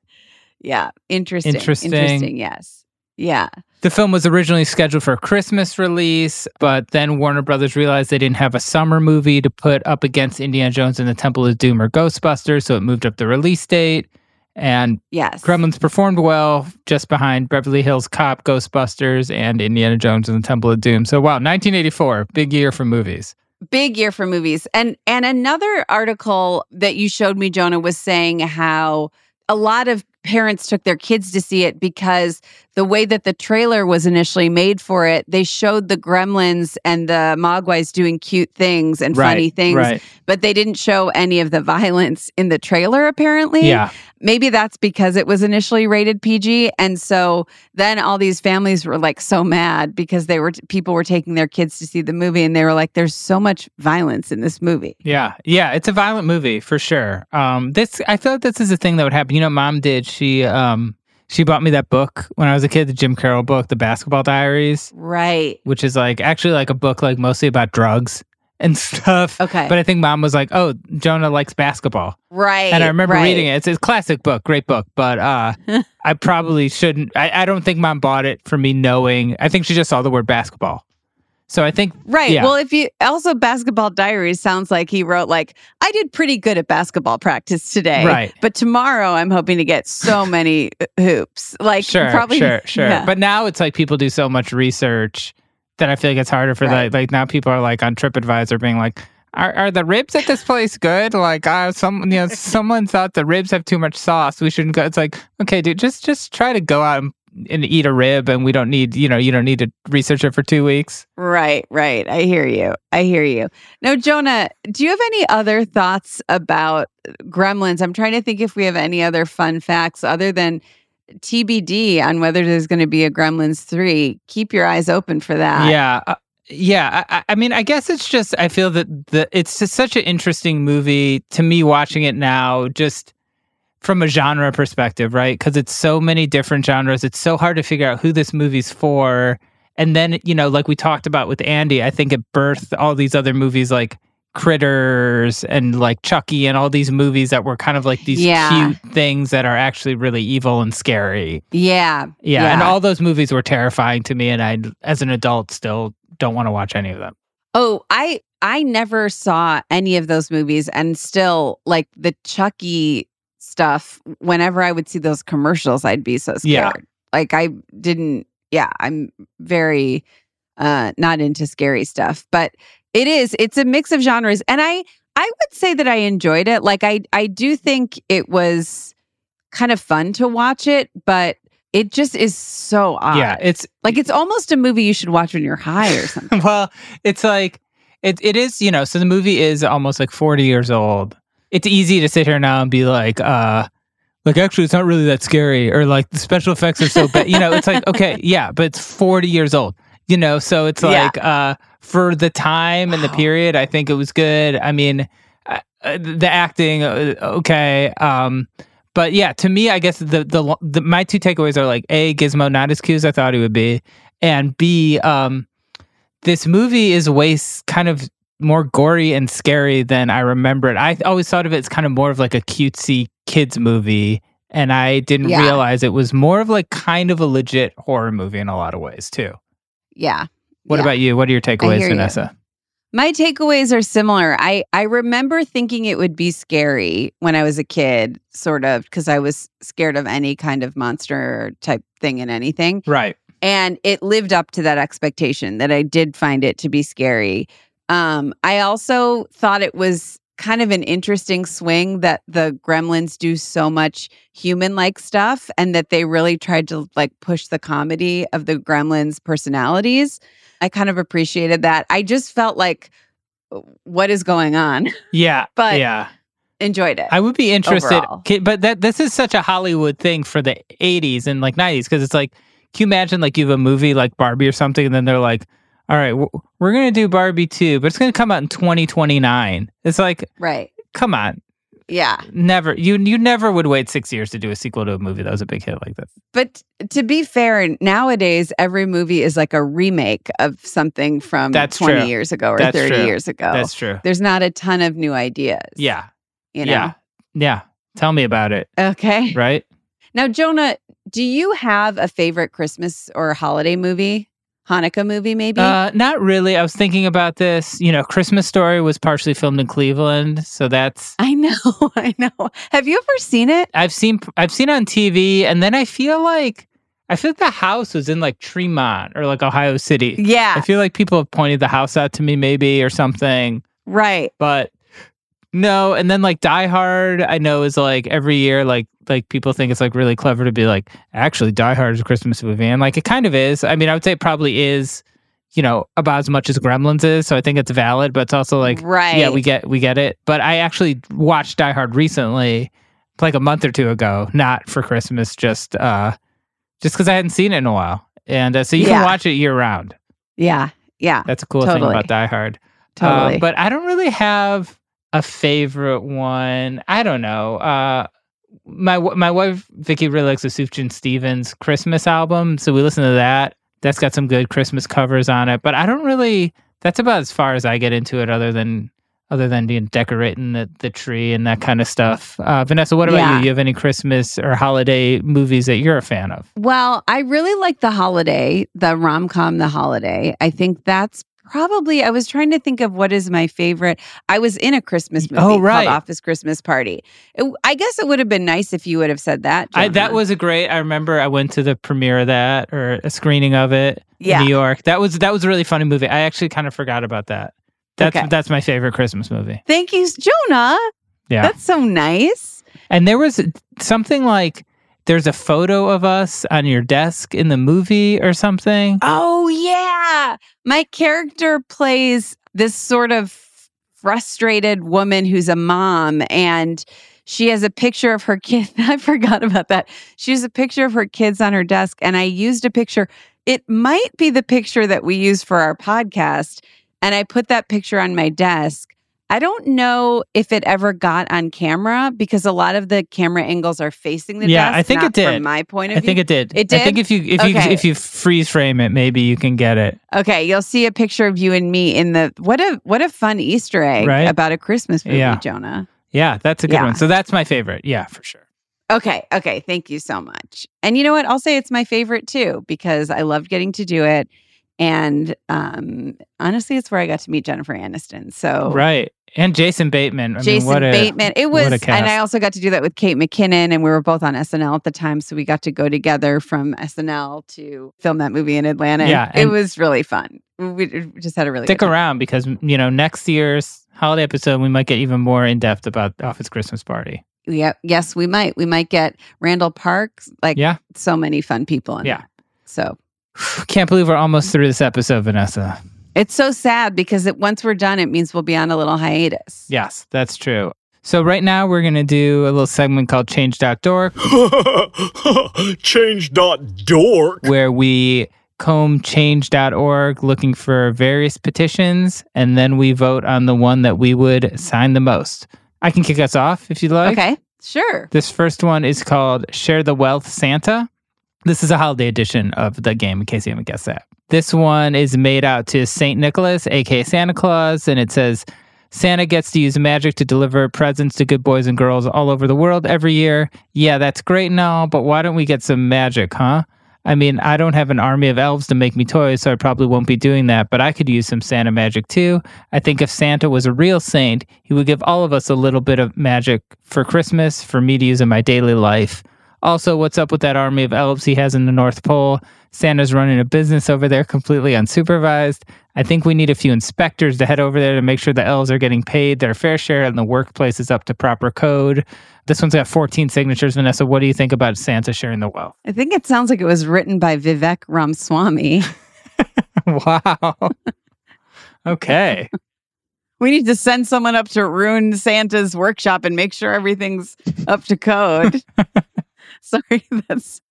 yeah interesting Interesting. interesting yes yeah The film was originally scheduled for a Christmas release, but then Warner Brothers realized they didn't have a summer movie to put up against Indiana Jones and the Temple of Doom or Ghostbusters, so it moved up the release date. And yes Gremlins performed well just behind Beverly Hills Cop, Ghostbusters, and Indiana Jones and the Temple of Doom. So wow, 1984, big year for movies. big year for movies and and another article that you showed me jonah was saying how a lot of parents took their kids to see it because the way that the trailer was initially made for it they showed the gremlins and the mogwais doing cute things and funny things Right. but they didn't show any of the violence in the trailer apparently Yeah. Maybe that's because it was initially rated PG and so then all these families were like so mad because they were people were taking their kids to see the movie and they were like there's so much violence in this movie. Yeah, yeah, it's a violent movie for sure. Um, this I feel like this is a thing that would happen. You know, mom did. She um she bought me that book when I was a kid, the Jim Carroll book, The Basketball Diaries, Right. which is like actually like a book like mostly about drugs and <laughs> stuff. Okay. But I think mom was like, "Oh, Jonah likes basketball," right. and I remember right. reading it. It's a classic book, great book. But uh, <laughs> I probably shouldn't. I, I don't think mom bought it for me knowing. I think she just saw the word basketball. So I think Right. Yeah. Well, if you also basketball diaries sounds like he wrote like I did pretty good at basketball practice today. Right. But tomorrow I'm hoping to get so <laughs> many uh, hoops. Like sure, probably sure, sure. yeah. But now it's like people do so much research that I feel like it's harder for Right. like like now people are like on TripAdvisor being like, are, are the ribs at this place good? Like, uh, some you know, <laughs> someone thought the ribs have too much sauce. We shouldn't go. It's like, okay, dude, just just try to go out and and eat a rib, and we don't need you know you don't need to research it for two weeks. Right, right. I hear you. I hear you. Now, Jonah, do you have any other thoughts about Gremlins? I'm trying to think if we have any other fun facts other than TBD on whether there's going to be a Gremlins three. Keep your eyes open for that. Yeah. Uh, yeah, I, I, mean, I guess it's just I feel that the it's just such an interesting movie to me watching it now. Just from a genre perspective, right? Because it's so many different genres. It's so hard to figure out who this movie's for. And then, you know, like we talked about with Andy, I think it birthed all these other movies like Critters and like Chucky and all these movies that were kind of like these Yeah. cute things that are actually really evil and scary. Yeah. Yeah, and all those movies were terrifying to me and I as an adult still don't want to watch any of them. Oh, I I never saw any of those movies and still like the Chucky stuff whenever I would see those commercials I'd be so scared. Yeah. Like I didn't yeah, I'm very uh not into scary stuff, but it is it's a mix of genres and I I would say that I enjoyed it. Like I I do think it was kind of fun to watch it, but it just is so odd. Yeah, it's Like it's almost a movie you should watch when you're high or something. <laughs> well, it's like it it is, you know, so the movie is almost like 40 years old. It's easy to sit here now and be like, uh like actually it's not really that scary or like the special effects are so bad. you know, it's like okay, yeah, but it's 40 years old. You know, so it's Yeah. like uh for the time and the period, I think it was good. I mean, uh, uh, the acting uh, okay. Um but yeah, to me, I guess the, the the my two takeaways are like a Gizmo not as cute as I thought he would be, and b um this movie is way kind of more gory and scary than I remember it. I always thought of it as kind of more of like a cutesy kids movie, and I didn't Yeah. realize it was more of like kind of a legit horror movie in a lot of ways too. Yeah. What Yeah. about you? What are your takeaways, hear you. Vanessa? My takeaways are similar. I I remember thinking it would be scary when I was a kid, sort of, because I was scared of any kind of monster type thing in anything. Right. And it lived up to that expectation that I did find it to be scary. Um, I also thought it was kind of an interesting swing that the gremlins do so much human like stuff and that they really tried to like push the comedy of the gremlins personalities. I kind of appreciated that. I just felt like what is going on? Yeah. <laughs> But yeah. Enjoyed it. I would be interested, overall. But that this is such a Hollywood thing for the '80s and like '90s because it's like, can you imagine like you have a movie like Barbie or something, and then they're like, "All right, we're gonna do Barbie too, but it's gonna come out in 2029." It's like, right. come on, Yeah. never you you never would wait six years to do a sequel to a movie that was a big hit like this. But to be fair, nowadays every movie is like a remake of something from That's 20 true. years ago or That's 30 true. years ago. That's true. There's not a ton of new ideas. Yeah. You know? Yeah. Yeah. Tell me about it. Okay. Right. Now, Jonah, do you have a favorite Christmas or holiday movie? Hanukkah movie, maybe? Uh, not really. I was thinking about this. You know, Christmas Story was partially filmed in Cleveland, so that's I know. <laughs> I know. Have you ever seen it? I've seen I've seen on TV, and then I feel like I feel like the house was in like Tremont or like Ohio City. Yeah. I feel like people have pointed the house out to me, maybe or something, right. but no. And then like Die Hard, I know is like every year, like like people think it's like really clever to be like, actually, Die Hard is a Christmas movie, and like it kind of is. I mean, I would say it probably is, you know, about as much as Gremlins is. So I think it's valid, but it's also like right. yeah, we get we get it. But I actually watched Die Hard recently, like a month or two ago, not for Christmas, just uh just because I hadn't seen it in a while. And uh, so you Yeah. can watch it year round. Yeah. Yeah. That's a cool thing about Die Hard. Uh, Totally. but I don't really have a favorite one. I don't know. Uh my my wife Vicky really likes the Sufjan Stevens Christmas album, so we listen to that. That's got some good Christmas covers on it. But I don't really. That's about as far as I get into it, other than other than you know, decorating the, the tree and that kind of stuff. Uh, Vanessa, what about Yeah. you? You have any Christmas or holiday movies that you're a fan of? Well, I really like the holiday, the rom com, the holiday. I think that's probably, I was trying to think of what is my favorite. I was in a Christmas oh, movie Oh, right. called Office Christmas Party. It- I guess it would have been nice if you would have said that. I, that was a great. I remember I went to the premiere of that or a screening of it Yeah. in New York. That was that was a really funny movie. I actually kind of forgot about that. That's Okay. that's my favorite Christmas movie. Thank you, Jonah. Yeah. That's so nice. And there was something like there's a photo of us on your desk in the movie or something. Oh yeah. My character plays this sort of frustrated woman who's a mom and she has a picture of her kid. <laughs> I forgot about that. She has a picture of her kids on her desk and I used a picture. It might be the picture that we use for our podcast and I put that picture on my desk. I don't know if it ever got on camera because a lot of the camera angles are facing the Yeah, desk. I think it did. From my point of I view. I think it did. It did. I think if you if you if you freeze frame it, maybe you can get it. Okay, you'll see a picture of you and me in the what a what a fun Easter egg Right? about a Christmas movie, Yeah. Jonah. Yeah, that's a good Yeah. one. So that's my favorite. Yeah, for sure. Okay, okay, thank you so much. And you know what? I'll say it's my favorite too because I loved getting to do it, and um, honestly, it's where I got to meet Jennifer Aniston. So Right. And Jason Bateman. I mean, Jason a, Bateman. It what was, a and. I also got to do that with Kate McKinnon, and we were both on SNL at the time, so we got to go together from SNL to film that movie in Atlanta. Yeah, it was really fun. We just had a really Stick around because you know next year's holiday episode we might get even more in depth about Office Christmas Party. Yeah, yes, we might. We might get Randall Parks, like Yeah. so many fun people in Yeah. there. So <sighs> Can't believe we're almost through this episode, Vanessa. It's so sad because it, once we're done, it means we'll be on a little hiatus. Yes, that's true. So right now we're gonna do a little segment called Change Change.dork <laughs> Change.dork. where we comb change.org looking for various petitions and then we vote on the one that we would sign the most. I can kick us off if you'd like. okay, sure. This first one is called Share the Wealth Santa. This is a holiday edition of the game, in case you haven't guessed that. This one is made out to St. Nicholas, aka Santa Claus, and it says Santa gets to use magic to deliver presents to good boys and girls all over the world every year. Yeah, that's great and all, but why don't we get some magic, huh? I mean, I don't have an army of elves to make me toys, so I probably won't be doing that, but I could use some Santa magic too. I think if Santa was a real saint, he would give all of us a little bit of magic for Christmas for me to use in my daily life. Also, what's up with that army of elves he has in the North Pole? Santa's running a business over there completely unsupervised. I think we need a few inspectors to head over there to make sure the elves are getting paid their fair share and the workplace is up to proper code. This one's got 14 signatures. Vanessa, what do you think about Santa sharing the wealth? I think it sounds like it was written by Vivek Ramaswamy. <laughs> <laughs> wow. okay. we need to send someone up to ruin Santa's workshop and make sure everything's up to code. <laughs> Sorry, that's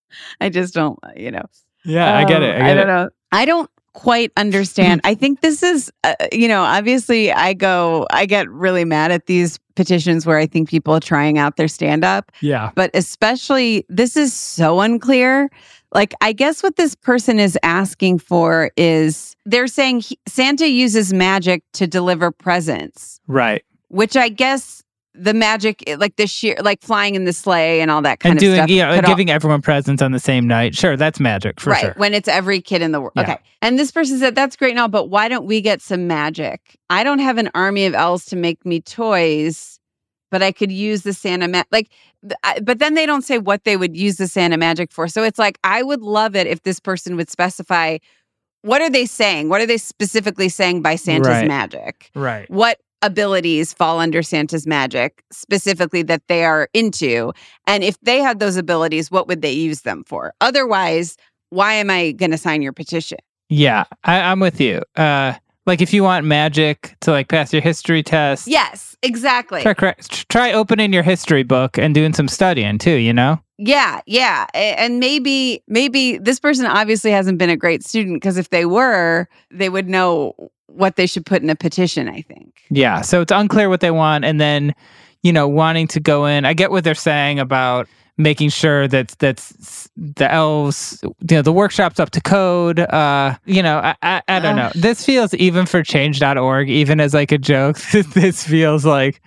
I just don't, you know. Yeah, I get it. Um, I get don't it. know. I don't quite understand. <clears throat> I think this is, uh, you know, obviously I go, I get really mad at these petitions where I think people are trying out their stand up, Yeah. but especially this is so unclear. Like, I guess what this person is asking for is they're saying he, Santa uses magic to deliver presents, Right. which I guess the magic, eh, like the sheer, like flying in the sleigh and all that kind and of doing, stuff. yeah, could all- giving everyone presents on the same night. Sure, that's magic for right sure. when it's every kid in the world Yeah. okay and this person said that's great and all but why don't we get some magic i don't have an army of elves to make me toys but i could use the santa ma- like I- but then they don't say what they would use the santa magic for so it's like i would love it if this person would specify what are they saying what are they specifically saying by santa's Right. magic right. what abilities fall under Santa's magic specifically that they are into? And if they had those abilities, what would they use them for? Otherwise, why am I going to sign your petition? Yeah, I, I'm with you. Uh, like if you want magic to like pass your history test, Yes, exactly. try, cra- try opening your history book and doing some studying too. You know. Yeah, yeah. And maybe maybe this person obviously hasn't been a great student because if they were, they would know what they should put in a petition, I think. Yeah. So it's unclear what they want, and then you know wanting to go in. I get what they're saying about making sure that that's the elves, you know, the workshop's up to code. Uh, you know, I I, I don't know. This feels even for Change.org, even as like a joke. <laughs> this feels like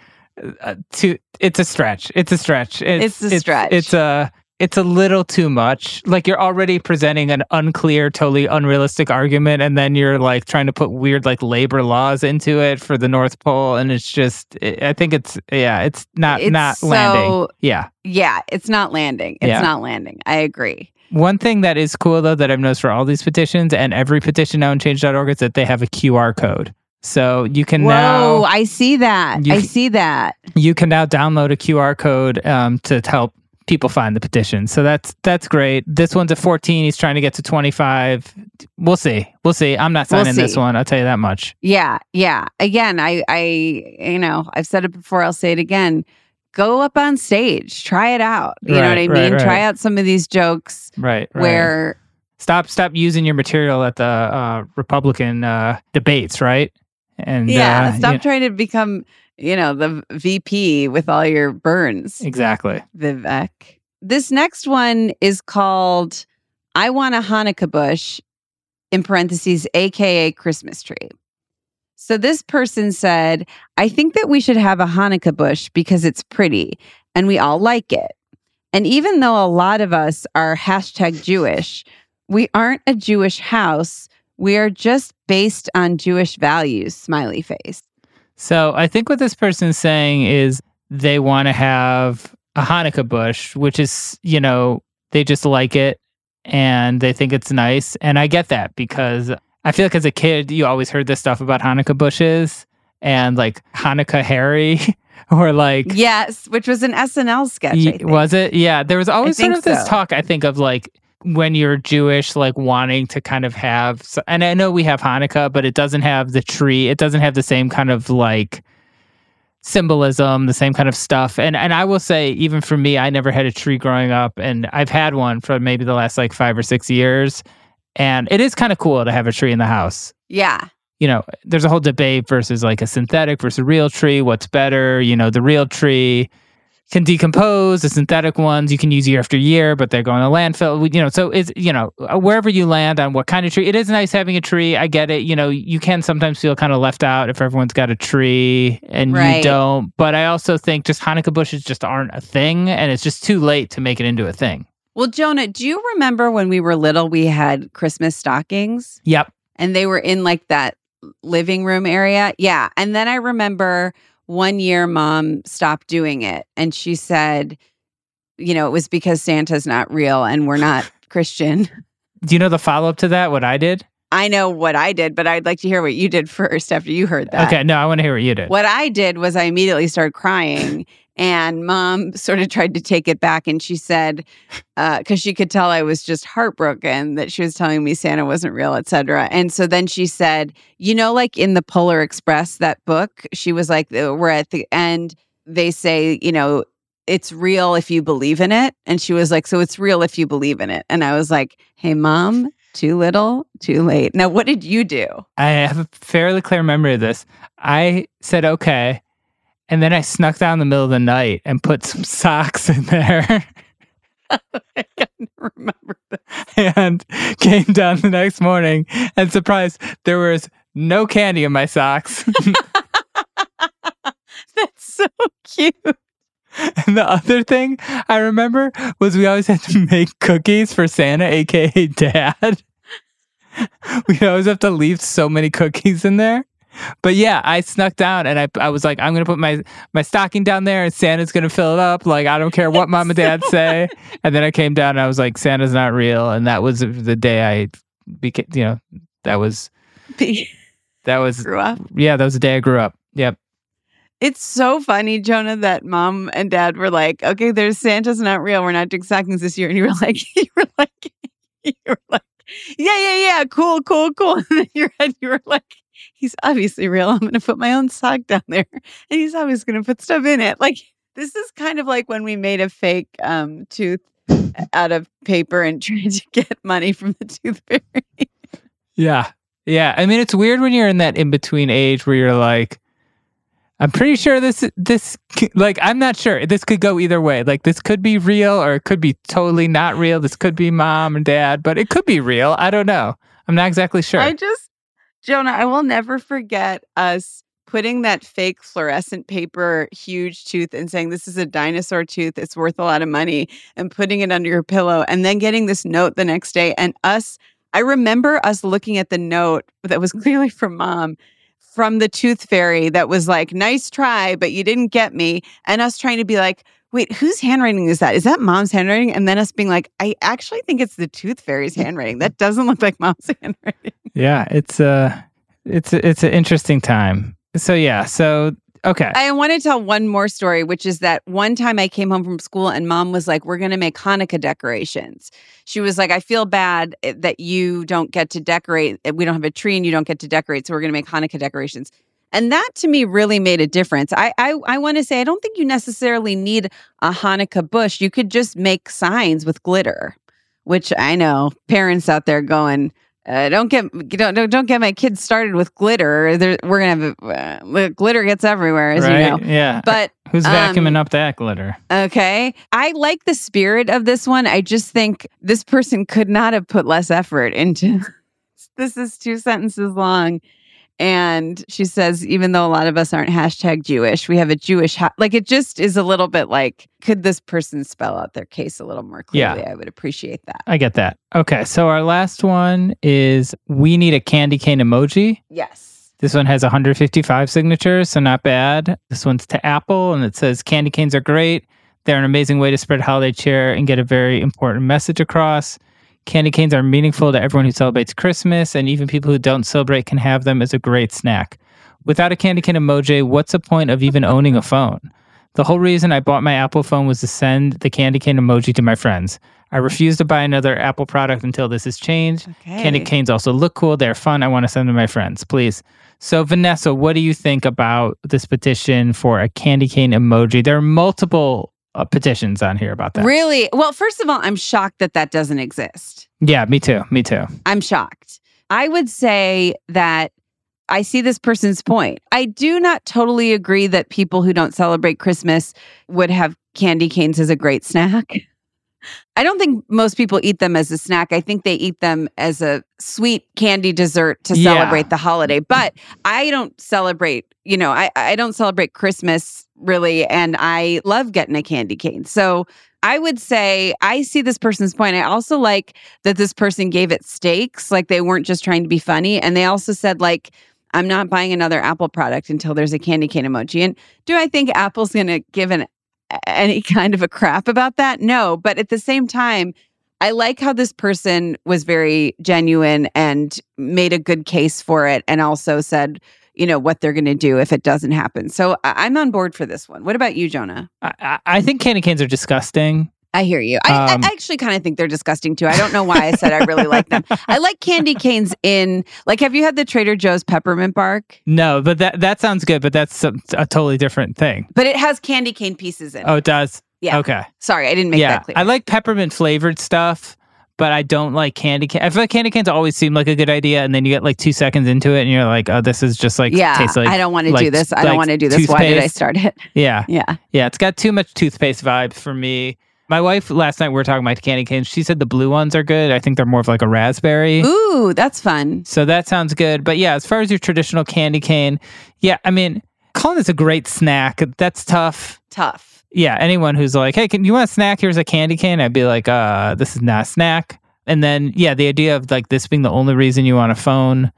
uh, too. It's a stretch. It's a stretch. It's a stretch. It's a. It's a little too much. Like you're already presenting an unclear, totally unrealistic argument, and then you're like trying to put weird like labor laws into it for the North Pole, and it's just. I I think it's yeah, it's not It's not so- landing. Yeah. Yeah, it's not landing. It's Yeah. not landing. I agree. One thing that is cool though that I've noticed for all these petitions and every petition now in Change.org is that they have a QR code. So you can Whoa, now I see that. You I see that. you can now download a QR code um, to help people find the petition. So that's that's great. This one's at 14. He's trying to get to 25. We'll see. We'll see. I'm not We'll signing this one. I'll tell you that much. Yeah, yeah. Again, I, I, you know, I've said it before. I'll say it again. Go up on stage, try it out. You know what I Right, right, mean? Try out some of these jokes Right. right. where, stop stop using your material at the uh, Republican uh, debates, right? And yeah, uh, stop trying to become, you know, the VP with all your burns, exactly. Vivek. This next one is called "I Want a Hanukkah Bush," in parentheses, AKA Christmas tree. So this person said, I think that we should have a Hanukkah bush because it's pretty and we all like it. And even though a lot of us are hashtag Jewish, we aren't a Jewish house. We are just based on Jewish values, smiley face. So I think what this person's saying is they want to have a Hanukkah bush, which is, you know, they just like it and they think it's nice. And I get that because I feel like as a kid, you always heard this stuff about Hanukkah bushes and like Hanukkah Harry <laughs> or like. Yes, which was an SNL sketch. I Ye- think. was it? Yeah. There was always sort of this so. talk, I think, of like when you're Jewish, like wanting to kind of have, and I know we have Hanukkah, but it doesn't have the tree. It doesn't have the same kind of like symbolism, the same kind of stuff. And and I will say, even for me, I never had a tree growing up, and I've had one for maybe the last like five or six years. And it is kind of cool to have a tree in the house Yeah. you know, there's a whole debate versus like a synthetic versus a real tree. What's better? You know, the real tree can decompose. The synthetic ones you can use year after year, but they're going to landfill. You know, so it's you know uh, wherever you land on what kind of tree. It is nice having a tree. I get it. You know, you can sometimes feel kind of left out if everyone's got a tree and Right. you don't. But I also think just Hanukkah bushes just aren't a thing, and it's just too late to make it into a thing. Well, Jonah, do you remember when we were little, we had Christmas stockings? Yep. and they were in like that living room area. Yeah. And then I remember one year mom stopped doing it and she said, you know, it was because Santa's not real and we're not <laughs> Christian. Do you know the follow up to that? What I did? I know what I did, but I'd like to hear what you did <laughs> first after you heard that. Okay, no, I want to hear what you did. What I did was I immediately started crying, and mom <laughs> sort of tried to take it back. And she said, because she could tell I was just heartbroken that she was telling me Santa wasn't real, et cetera. And so then she said, you know, like in the Polar Express, that book, she was like, uh, we're at the end, they say, you know, it's real if you believe in it. And she was like, so it's real if you believe in it. And I was like, hey, mom, too little, too late. Now, what did you do? I have a fairly clear memory of this. I said okay, and then I snuck down in the middle of the night and put some <laughs> socks in there, <laughs> I can't remember that. and came down the next morning and surprised there was no candy in my socks. <laughs> That's so cute. and the other thing I remember was we always had to make cookies for Santa, aka Dad. We'd always have to leave so many cookies in there. But yeah, I snuck down and I, I was like, I'm gonna put my my stocking down there and Santa's gonna fill it up. Like I don't care what mom and dad say. <laughs> And then I came down and I was like, Santa's not real. And that was the day I became, you know, that was that was grew up. yeah, that was the day I grew up. Yep. It's so funny, Jonah, that mom and dad were like, "Okay, there's Santa's not real. We're not doing stockings this year." And you were like, <laughs> "You were like, <laughs> you were like, yeah, yeah, yeah, cool, cool, cool." And head, you were like, "He's obviously real. I'm going to put my own sock down there, and he's obviously going to put stuff in it." Like this is kind of like when we made a fake um, tooth <laughs> out of paper and <laughs> tried to get money from the tooth fairy. Yeah. Yeah. I mean, it's weird when you're in that in between age where you're like, I'm pretty sure this, this, like, I'm not sure. This could go either way. Like, this could be real or it could be totally not real. This could be mom and dad, but it could be real. I don't know. I'm not exactly sure. I just, Jonah, I will never forget us putting that fake fluorescent paper huge tooth and saying, This is a dinosaur tooth. It's worth a lot of money, and putting it under your pillow, and then getting this note the next day. And us, I remember us looking at the note that was <laughs> clearly from mom. From the tooth fairy that was like, nice try, but you didn't get me. And us trying to be like, wait, whose handwriting is that? Is that mom's handwriting? And then us being like, I actually think it's the tooth fairy's handwriting. That doesn't look like mom's <laughs> handwriting. yeah. It's a, it's, a, it's an interesting time. So, yeah. So Okay. I want to tell one more story, which is that one time I came home from school and mom was like, We're going to make Hanukkah decorations. She was like, I feel bad eh, that you don't get to decorate. eh, We don't have a tree and you don't get to decorate. So we're going to make Hanukkah decorations. And that to me really made a difference. I I, I want to say I don't think you necessarily need a Hanukkah bush. You could just make signs with glitter, which I know parents out there going, uh, don't get don't, don't don't get my kids started with glitter. There, we're gonna have uh, glitter gets everywhere, as right? you know. Yeah. But Who's vacuuming um, up that glitter? okay, I like the spirit of this one. I just think this person could not have put less effort into. <laughs> this is two sentences long. And she says, even though a lot of us aren't hashtag Jewish, we have a Jewish, ha- like it just is a little bit like, could this person spell out their case a little more Yeah. clearly? I would appreciate that. I get that. Okay. So our last one is we need a candy cane emoji. Yes. This one has 155 signatures, so not bad. This one's to Apple, and it says candy canes are great. They're an amazing way to spread holiday cheer and get a very important message across. Candy canes are meaningful to everyone who celebrates Christmas, and even people who don't celebrate can have them as a great snack. Without a candy cane emoji, what's the point of even owning a phone? The whole reason I bought my Apple phone was to send the candy cane emoji to my friends. I refuse to buy another Apple product until this is changed. Okay. Candy canes also look cool. They're fun. I want to send them to my friends, please. So, Vanessa, what do you think about this petition for a candy cane emoji? There are multiple uh, petitions on here about that. Really? Well, first of all, I'm shocked that that doesn't exist. Yeah, me too. Me too. I'm shocked. I would say that I see this person's point. I do not totally agree that people who don't celebrate Christmas would have candy canes as a great snack. <laughs> I don't think most people eat them as a snack. I think they eat them as a sweet candy dessert to Yeah. celebrate the holiday. But I don't celebrate, you know, I, I don't celebrate Christmas really. And I love getting a candy cane. So I would say I see this person's point. I also like that this person gave it stakes, like they weren't just trying to be funny. And they also said, like, I'm not buying another Apple product until there's a candy cane emoji. And do I think Apple's going to give an any <laughs> kind of a crap about that? No, but at the same time, I like how this person was very genuine and made a good case for it, and also said, you know, what they're going to do if it doesn't happen. So I- I'm on board for this one. What about you, Jonah? I, I- I think candy canes are disgusting. I hear you. I, Um, I actually kind of think they're disgusting too. I don't know why I said I really like them. <laughs> I like candy canes in like. Have you had the Trader Joe's peppermint bark? No, but that that sounds good. But that's a, a totally different thing. But it has candy cane pieces in. it. Oh, it does. Yeah. Okay. Sorry, I didn't make yeah, that clear. I like peppermint flavored stuff, but I don't like candy cane. I feel like candy canes always seem like a good idea, and then you get like two seconds into it, and you're like, "Oh, this is just like yeah, tastes like I don't want to like- do this. I don't want to do this. Why did I start it? Yeah, <laughs> Yeah. yeah. It's got too much toothpaste vibes for me. My wife last night we were talking about candy canes. She said the blue ones are good. I think they're more of like a raspberry. Ooh, that's fun. So that sounds good. But yeah, as far as your traditional candy cane, yeah, I mean, calling this a great snack, that's tough. Tough. yeah, anyone who's like, hey, can you want a snack? Here's a candy cane. I'd be like, uh, this is not a snack. And then, yeah, the idea of like this being the only reason you want a phone,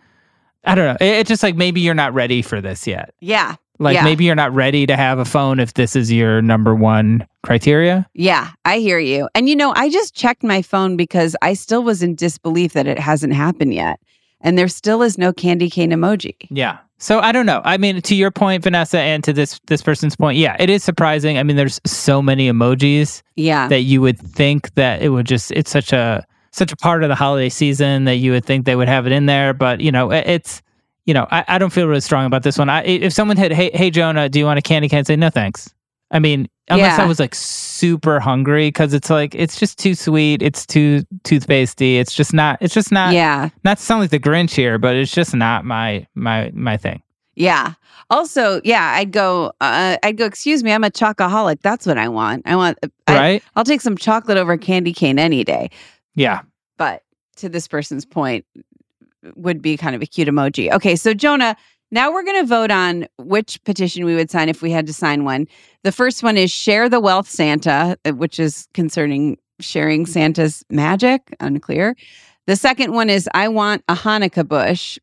I don't know. It- It's just like maybe you're not ready for this yet. Yeah. Like Yeah. maybe you're not ready to have a phone if this is your number one criteria. Yeah, I hear you. And you know, I just checked my phone because I still was in disbelief that it hasn't happened yet. And there still is no candy cane emoji. Yeah. So I don't know. I mean, to your point, Vanessa, and to this this person's point, yeah, it is surprising. I mean, there's so many emojis Yeah. that you would think that it would just it's such a such a part of the holiday season that you would think they would have it in there but you know it's you know i, I don't feel really strong about this one I, if someone had hey hey jonah do you want a candy cane I'd say no thanks i mean unless i was like super hungry because it's like it's just too sweet it's too toothpastey it's just not it's just not yeah. not to sound like the grinch here but it's just not my my my thing Yeah. Also, yeah, I'd go. Uh, I'd go. Excuse me, I'm a chocoholic. That's what I want. I want. I, right I'll take some chocolate over candy cane any day. yeah But to this person's point, would be kind of a cute emoji. Okay, so Jonah, now we're going to vote on which petition we would sign if we had to sign one. The first one is share the wealth Santa, uh, which is concerning sharing Santa's magic. Unclear. The second one is I want a Hanukkah bush.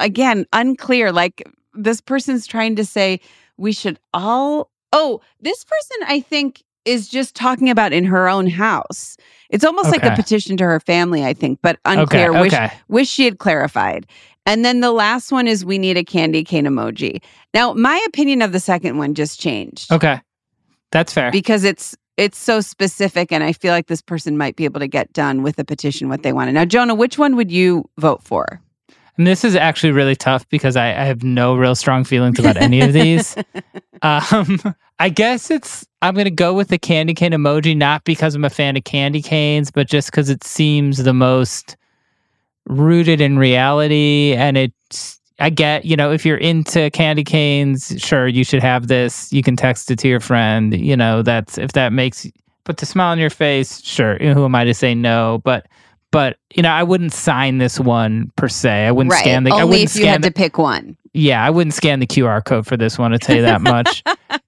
Again, unclear. Like this person's trying to say we should all. Oh, this person, I think, is just talking about in her own house. It's almost like a petition to her family, I think, but okay unclear. Wish, okay wish she had clarified. And then the last one is we need a candy cane emoji. Now, my opinion of the second one just changed Okay. That's fair. because it's it's so specific and I feel like this person might be able to get done with a petition what they wanted. Now, Jonah, which one would you vote for? And this is actually really tough because I, I have no real strong feelings about any of these. <laughs> um, <laughs> I guess it's I'm gonna go with the candy cane emoji, not because I'm a fan of candy canes, but just because it seems the most rooted in reality. And it's I get, you know, if you're into candy canes, sure, you should have this. You can text it to your friend. You know, that's if that makes put the smile on your face, sure. Who am I to say no? But but you know, I wouldn't sign this one per se. I wouldn't right. scan the. I Only wouldn't if you scan had the, to pick one. yeah, I wouldn't scan the QR code for this one. To tell you that <laughs> much.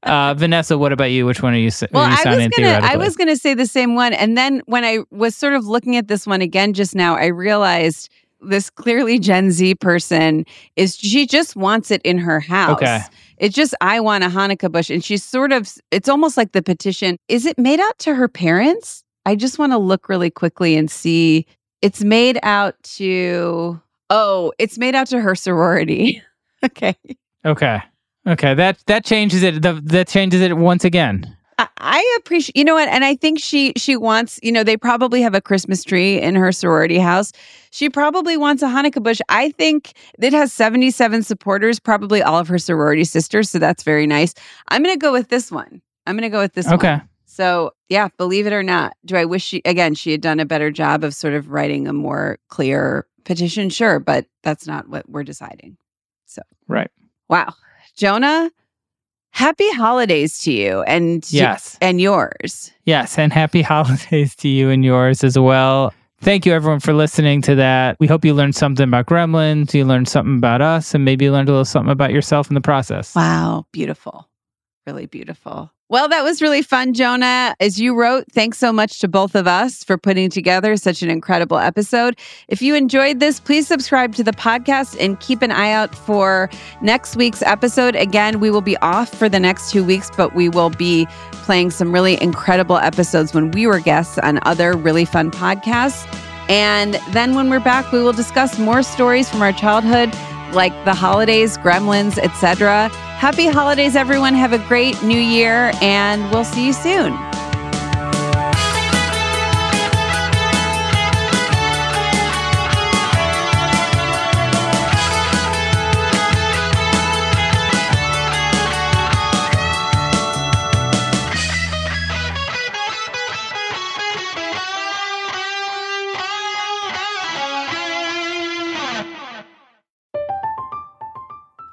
uh, Vanessa, what about you? Which one are you? Well, are you I was gonna I was gonna say the same one. And then when I was sort of looking at this one again just now, I realized this clearly Gen Z person is she just wants it in her house. Okay. It's just I want a Hanukkah bush. And she's sort of it's almost like the petition. Is it made out to her parents? I just want to look really quickly and see. It's made out to oh, it's made out to her sorority. <laughs> okay. Okay. Okay. That that changes it. The, that changes it once again. I- I appreciate you know what and I think she she wants you know they probably have a Christmas tree in her sorority house. She probably wants a Hanukkah bush. I think it has 77 supporters, probably all of her sorority sisters, so that's very nice. I'm going to go with this one. I'm going to go with this one. So, yeah, believe it or not, do I wish she again she had done a better job of sort of writing a more clear petition? Sure, but that's not what we're deciding. So, right. Wow. Jonah, happy holidays to you and Yes. and yours. Yes. And happy <laughs> holidays to you and yours as well. Thank you, everyone, for listening to that. We hope you learned something about gremlins, you learned something about us, and maybe you learned a little something about yourself in the process. Wow, beautiful. Really beautiful. Well, that was really fun, Jonah. As you wrote, thanks so much to both of us for putting together such an incredible episode. If you enjoyed this, please subscribe to the podcast and keep an eye out for next week's episode. Again, we will be off for the next two weeks, but we will be playing some really incredible episodes when we were guests on other really fun podcasts. And then when we're back, we will discuss more stories from our childhood, like the holidays, gremlins, etc. Happy holidays, everyone. Have a great new year, and we'll see you soon.